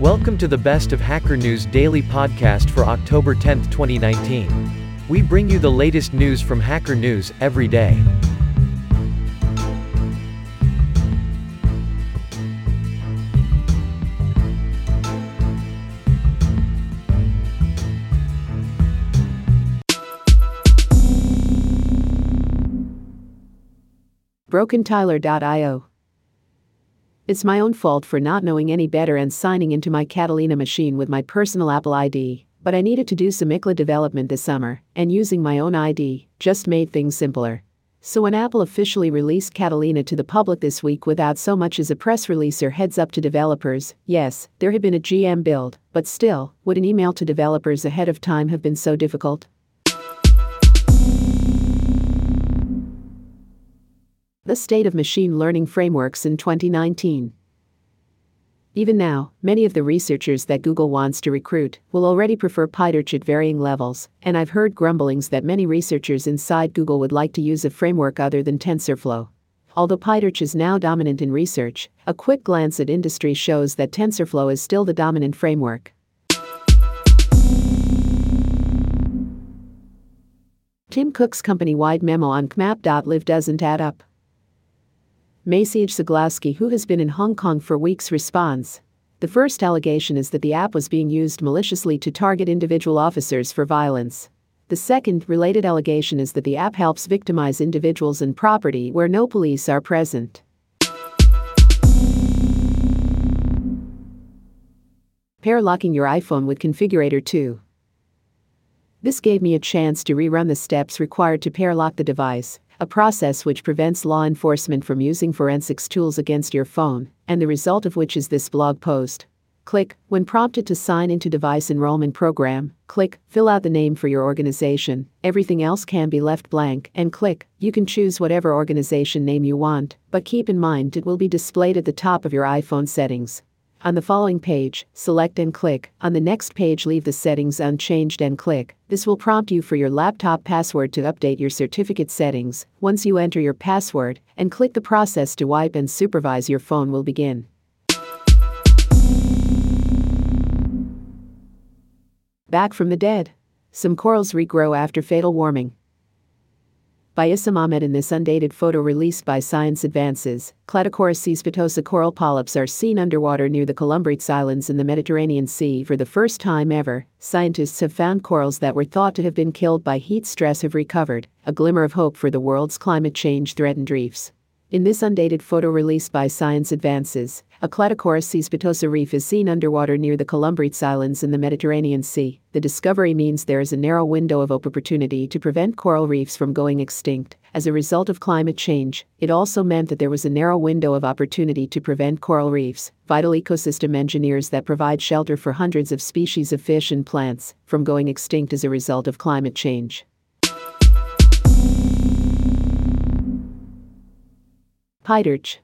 Welcome to the Best of Hacker News daily podcast for October 10, 2019. We bring you the latest news from Hacker News every day. BrokenTyler.io. It's my own fault for not knowing any better and signing into my Catalina machine with my personal Apple ID, but I needed to do some ICLA development this summer, and using my own ID just made things simpler. So when Apple officially released Catalina to the public this week without so much as a press release or heads up to developers, yes, there had been a GM build, but still, would an email to developers ahead of time have been so difficult? The State of Machine Learning Frameworks in 2019. Even now, many of the researchers that Google wants to recruit will already prefer PyTorch at varying levels, and I've heard grumblings that many researchers inside Google would like to use a framework other than TensorFlow. Although PyTorch is now dominant in research, a quick glance at industry shows that TensorFlow is still the dominant framework. Tim Cook's company wide memo on HKmap.live doesn't add up. Maciej Ceglowski, who has been in Hong Kong for weeks, responds. The first allegation is that the app was being used maliciously to target individual officers for violence. The second related allegation is that the app helps victimize individuals and property where no police are present. Pair locking your iPhone with Configurator 2. This gave me a chance to rerun the steps required to pair lock the device, a process which prevents law enforcement from using forensics tools against your phone, and the result of which is this blog post. Click, when prompted to sign into device enrollment program, click, fill out the name for your organization, everything else can be left blank, and click, you can choose whatever organization name you want, but keep in mind it will be displayed at the top of your iPhone settings. On the following page, select and click. On the next page, leave the settings unchanged and click. This will prompt you for your laptop password to update your certificate settings. Once you enter your password and click the process to wipe and supervise your phone will begin. Back from the dead. Some corals regrow after fatal warming by Issam Ahmed in this undated photo released by Science Advances, Cladocora caespitosa coral polyps are seen underwater near the Columbretes Islands in the Mediterranean Sea for the first time ever. Scientists have found corals that were thought to have been killed by heat stress have recovered, a glimmer of hope for the world's climate change threatened reefs. In this undated photo released by Science Advances, a Cladocora caespitosa reef is seen underwater near the Columbretes Islands in the Mediterranean Sea. The discovery means there is a narrow window of opportunity to prevent coral reefs from going extinct. As a result of climate change, it also meant that there was a narrow window of opportunity to prevent coral reefs, vital ecosystem engineers that provide shelter for hundreds of species of fish and plants, from going extinct as a result of climate change. PyTorch.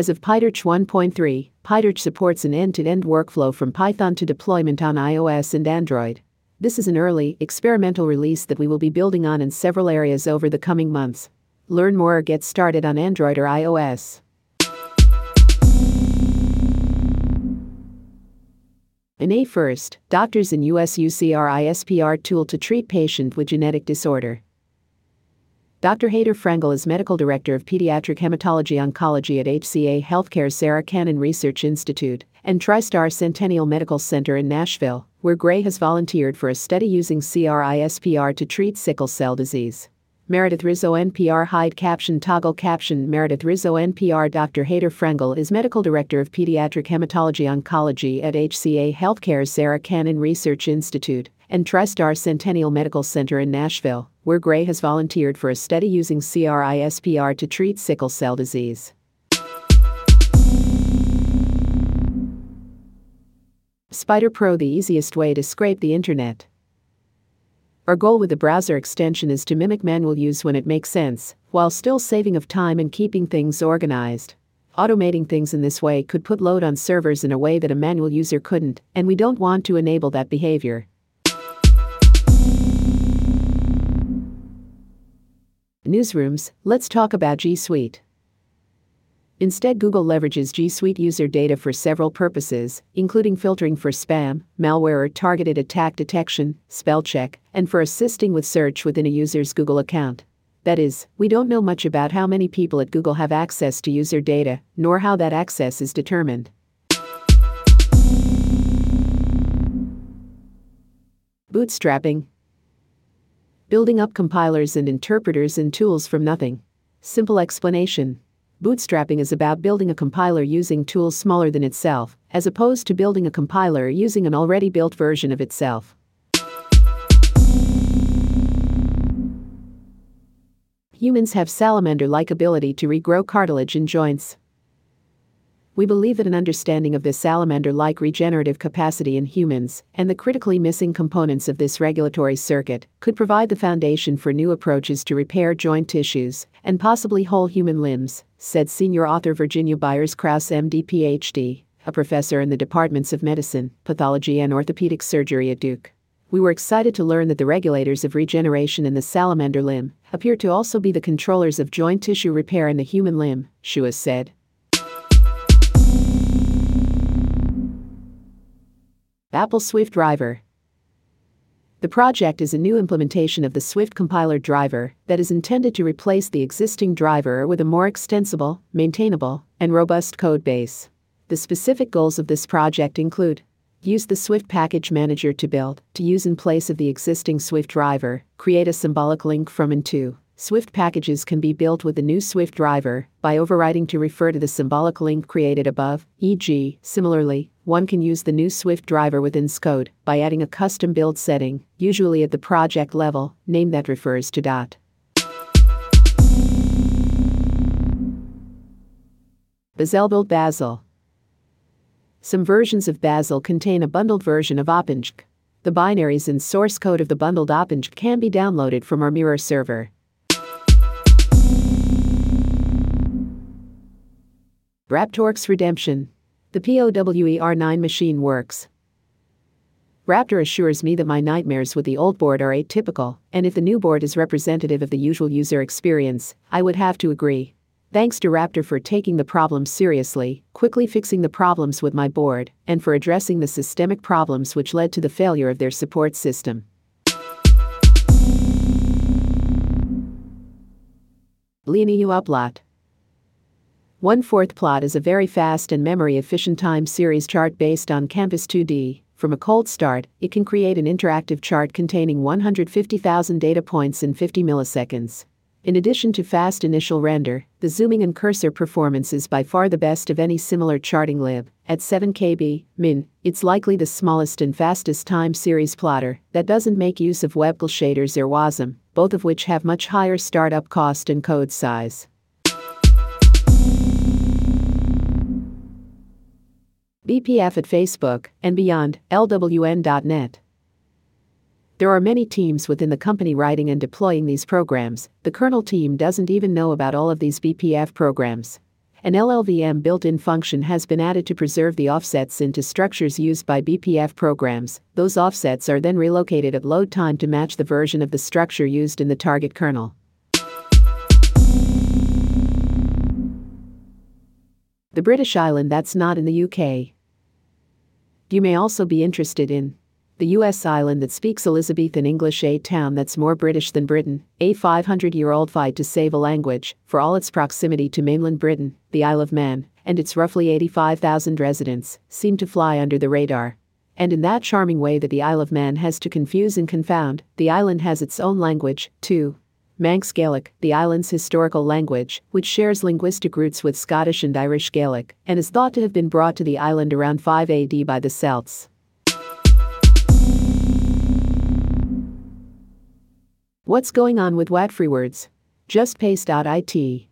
As of PyTorch 1.3, PyTorch supports an end to end workflow from Python to deployment on iOS and Android. This is an early, experimental release that we will be building on in several areas over the coming months. Learn more or get started on Android or iOS. An A first, doctors in US use CRISPR tool to treat patient with genetic disorder. Dr. Haydar Frangoul is Medical Director of Pediatric Hematology Oncology at HCA Healthcare's Sarah Cannon Research Institute and TriStar Centennial Medical Center in Nashville, where Gray has volunteered for a study using CRISPR to treat sickle cell disease. Meredith Rizzo NPR hide caption toggle caption Meredith Rizzo NPR Dr. Haydar Frangoul is Medical Director of Pediatric Hematology Oncology at HCA Healthcare's Sarah Cannon Research Institute and TriStar Centennial Medical Center in Nashville, where Gray has volunteered for a study using CRISPR to treat sickle cell disease. Spider Pro the easiest way to scrape the internet. Our goal with the browser extension is to mimic manual use when it makes sense, while still saving of time and keeping things organized. Automating things in this way could put load on servers in a way that a manual user couldn't, and we don't want to enable that behavior. Newsrooms, let's talk about G Suite. Instead, Google leverages G Suite user data for several purposes, including filtering for spam, malware, or targeted attack detection, spell check, and for assisting with search within a user's Google account. That is, we don't know much about how many people at Google have access to user data, nor how that access is determined. Bootstrapping Building up compilers and interpreters and tools from nothing. Simple explanation. Bootstrapping is about building a compiler using tools smaller than itself, as opposed to building a compiler using an already built version of itself. Humans have salamander like ability to regrow cartilage in joints. We believe that an understanding of this salamander like regenerative capacity in humans, and the critically missing components of this regulatory circuit, could provide the foundation for new approaches to repair joint tissues, and possibly whole human limbs, said senior author Virginia Byers Kraus, MD, PhD, a professor in the departments of medicine, pathology, and orthopedic surgery at Duke. We were excited to learn that the regulators of regeneration in the salamander limb appear to also be the controllers of joint tissue repair in the human limb, Schuess said. Apple Swift Driver. The project is a new implementation of the Swift compiler driver that is intended to replace the existing driver with a more extensible, maintainable, and robust code base. The specific goals of this project include use the Swift package manager to build, to use in place of the existing Swift driver, create a symbolic link from and to, Swift packages can be built with the new Swift driver by overriding to refer to the symbolic link created above, e.g., similarly, one can use the new Swift driver within Xcode by adding a custom build setting, usually at the project level, name that refers to dot. Bazel build Bazel. Some versions of Bazel contain a bundled version of OpenGL. The binaries and source code of the bundled OpenGL can be downloaded from our Mirror server. Raptorx Redemption. The POWER9 machine works. Raptor assures me that my nightmares with the old board are atypical, and if the new board is representative of the usual user experience, I would have to agree. Thanks to Raptor for taking the problem seriously, quickly fixing the problems with my board, and for addressing the systemic problems which led to the failure of their support system. Linear uPlot one fourth plot is a very fast and memory efficient time series chart based on Canvas 2D. From a cold start, it can create an interactive chart containing 150,000 data points in 50 milliseconds. In addition to fast initial render, the zooming and cursor performance is by far the best of any similar charting lib. At 7 kb min, it's likely the smallest and fastest time series plotter that doesn't make use of WebGL shaders or WASM, both of which have much higher startup cost and code size. BPF at Facebook, and beyond, LWN.net. There are many teams within the company writing and deploying these programs. The kernel team doesn't even know about all of these BPF programs. An LLVM built in function has been added to preserve the offsets into structures used by BPF programs. Those offsets are then relocated at load time to match the version of the structure used in the target kernel. The British island that's not in the UK. You may also be interested in the U.S. island that speaks Elizabethan English, a town that's more British than Britain, a 500 year old fight to save a language, for all its proximity to mainland Britain, the Isle of Man, and its roughly 85,000 residents, seem to fly under the radar. And in that charming way that the Isle of Man has to confuse and confound, the island has its own language, too. Manx Gaelic, the island's historical language, which shares linguistic roots with Scottish and Irish Gaelic, and is thought to have been brought to the island around 5 AD by the Celts. What's going on with WhatFreeWords? Just paste.it.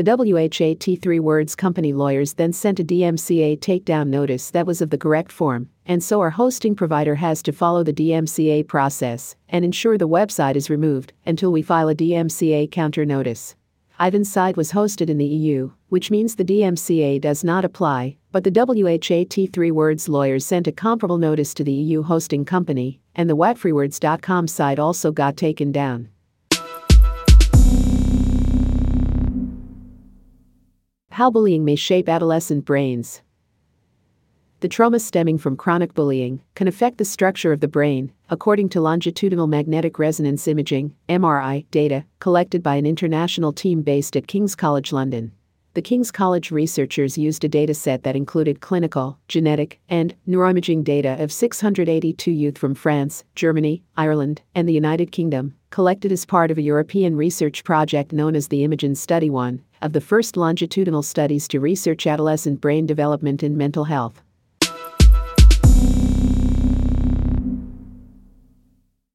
The what3words company lawyers then sent a DMCA takedown notice that was of the correct form, and so our hosting provider has to follow the DMCA process and ensure the website is removed until we file a DMCA counter notice. Ivan's site was hosted in the EU, which means the DMCA does not apply, but the what3words lawyers sent a comparable notice to the EU hosting company, and the WhatFreeWords.com site also got taken down. How bullying may shape adolescent brains. The trauma stemming from chronic bullying can affect the structure of the brain, according to longitudinal magnetic resonance imaging (MRI) data collected by an international team based at King's College London. The King's College researchers used a dataset that included clinical, genetic, and neuroimaging data of 682 youth from France, Germany, Ireland, and the United Kingdom, collected as part of a European research project known as the Imagen Study 1, of the first longitudinal studies to research adolescent brain development and mental health.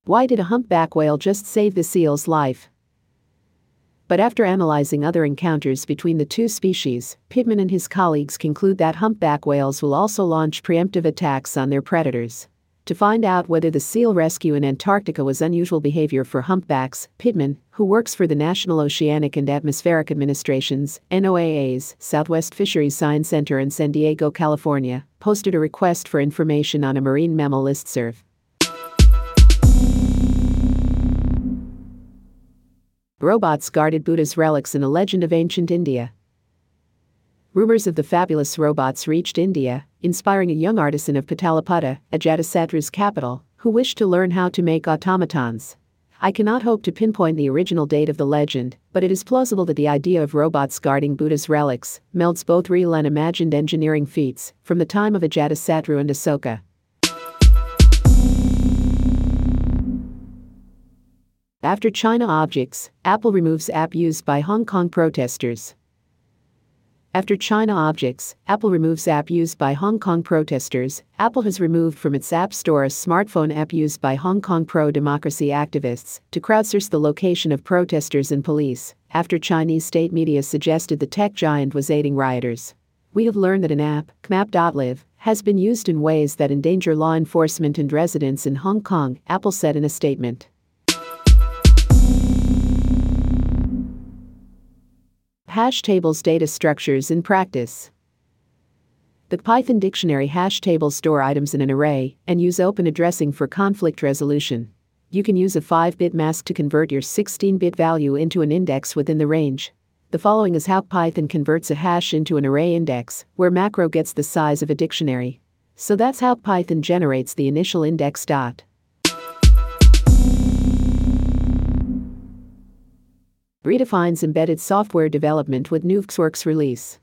Why did a humpback whale just save the seal's life? But after analyzing other encounters between the two species, Pitman and his colleagues conclude that humpback whales will also launch preemptive attacks on their predators. To find out whether the seal rescue in Antarctica was unusual behavior for humpbacks, Pitman, who works for the National Oceanic and Atmospheric Administration's NOAA's Southwest Fisheries Science Center in San Diego, California, posted a request for information on a marine mammal listserv. Robots guarded Buddha's relics in a legend of ancient India. Rumors of the fabulous robots reached India, inspiring a young artisan of Pataliputra, Ajatasatru's capital, who wished to learn how to make automatons. I cannot hope to pinpoint the original date of the legend, but it is plausible that the idea of robots guarding Buddha's relics melds both real and imagined engineering feats from the time of Ajatasattu and Asoka. After China objects, Apple removes app used by Hong Kong protesters. After China objects, Apple removes app used by Hong Kong protesters. Apple has removed from its App Store a smartphone app used by Hong Kong pro democracy activists to crowdsource the location of protesters and police, after Chinese state media suggested the tech giant was aiding rioters. We have learned that an app, HKmap.live, has been used in ways that endanger law enforcement and residents in Hong Kong, Apple said in a statement. Hash tables data structures in practice. The Python dictionary hash tables store items in an array and use open addressing for conflict resolution. You can use a 5 bit mask to convert your 16 bit value into an index within the range. The following is how Python converts a hash into an array index, where macro gets the size of a dictionary. So that's how Python generates the initial index dot. Redefines embedded software development with new release.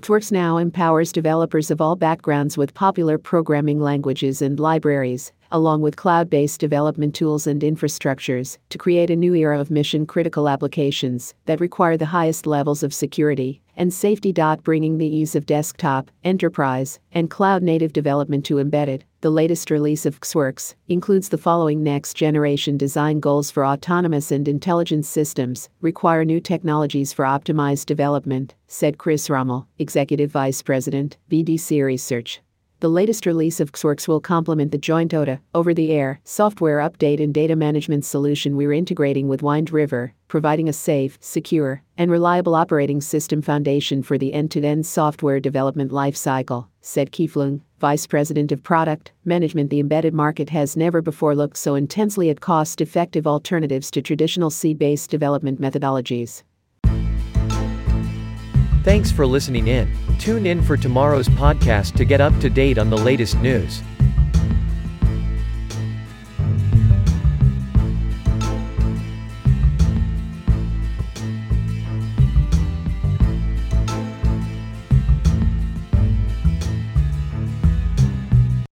VxWorks now empowers developers of all backgrounds with popular programming languages and libraries, along with cloud based development tools and infrastructures, to create a new era of mission critical applications that require the highest levels of security and safety. Bringing the ease of desktop, enterprise, and cloud native development to embedded, the latest release of VxWorks includes the following next generation design goals for autonomous and intelligent systems, require new technologies for optimized development, said Chris Rommel, Executive Vice President, VDC Research. The latest release of VxWorks will complement the joint OTA, over the air, software update and data management solution we're integrating with Wind River, providing a safe, secure, and reliable operating system foundation for the end to end software development lifecycle, said Keith Leung, Vice President of Product Management. The embedded market has never before looked so intensely at cost effective alternatives to traditional C based development methodologies. Thanks for listening in. Tune in for tomorrow's podcast to get up to date on the latest news.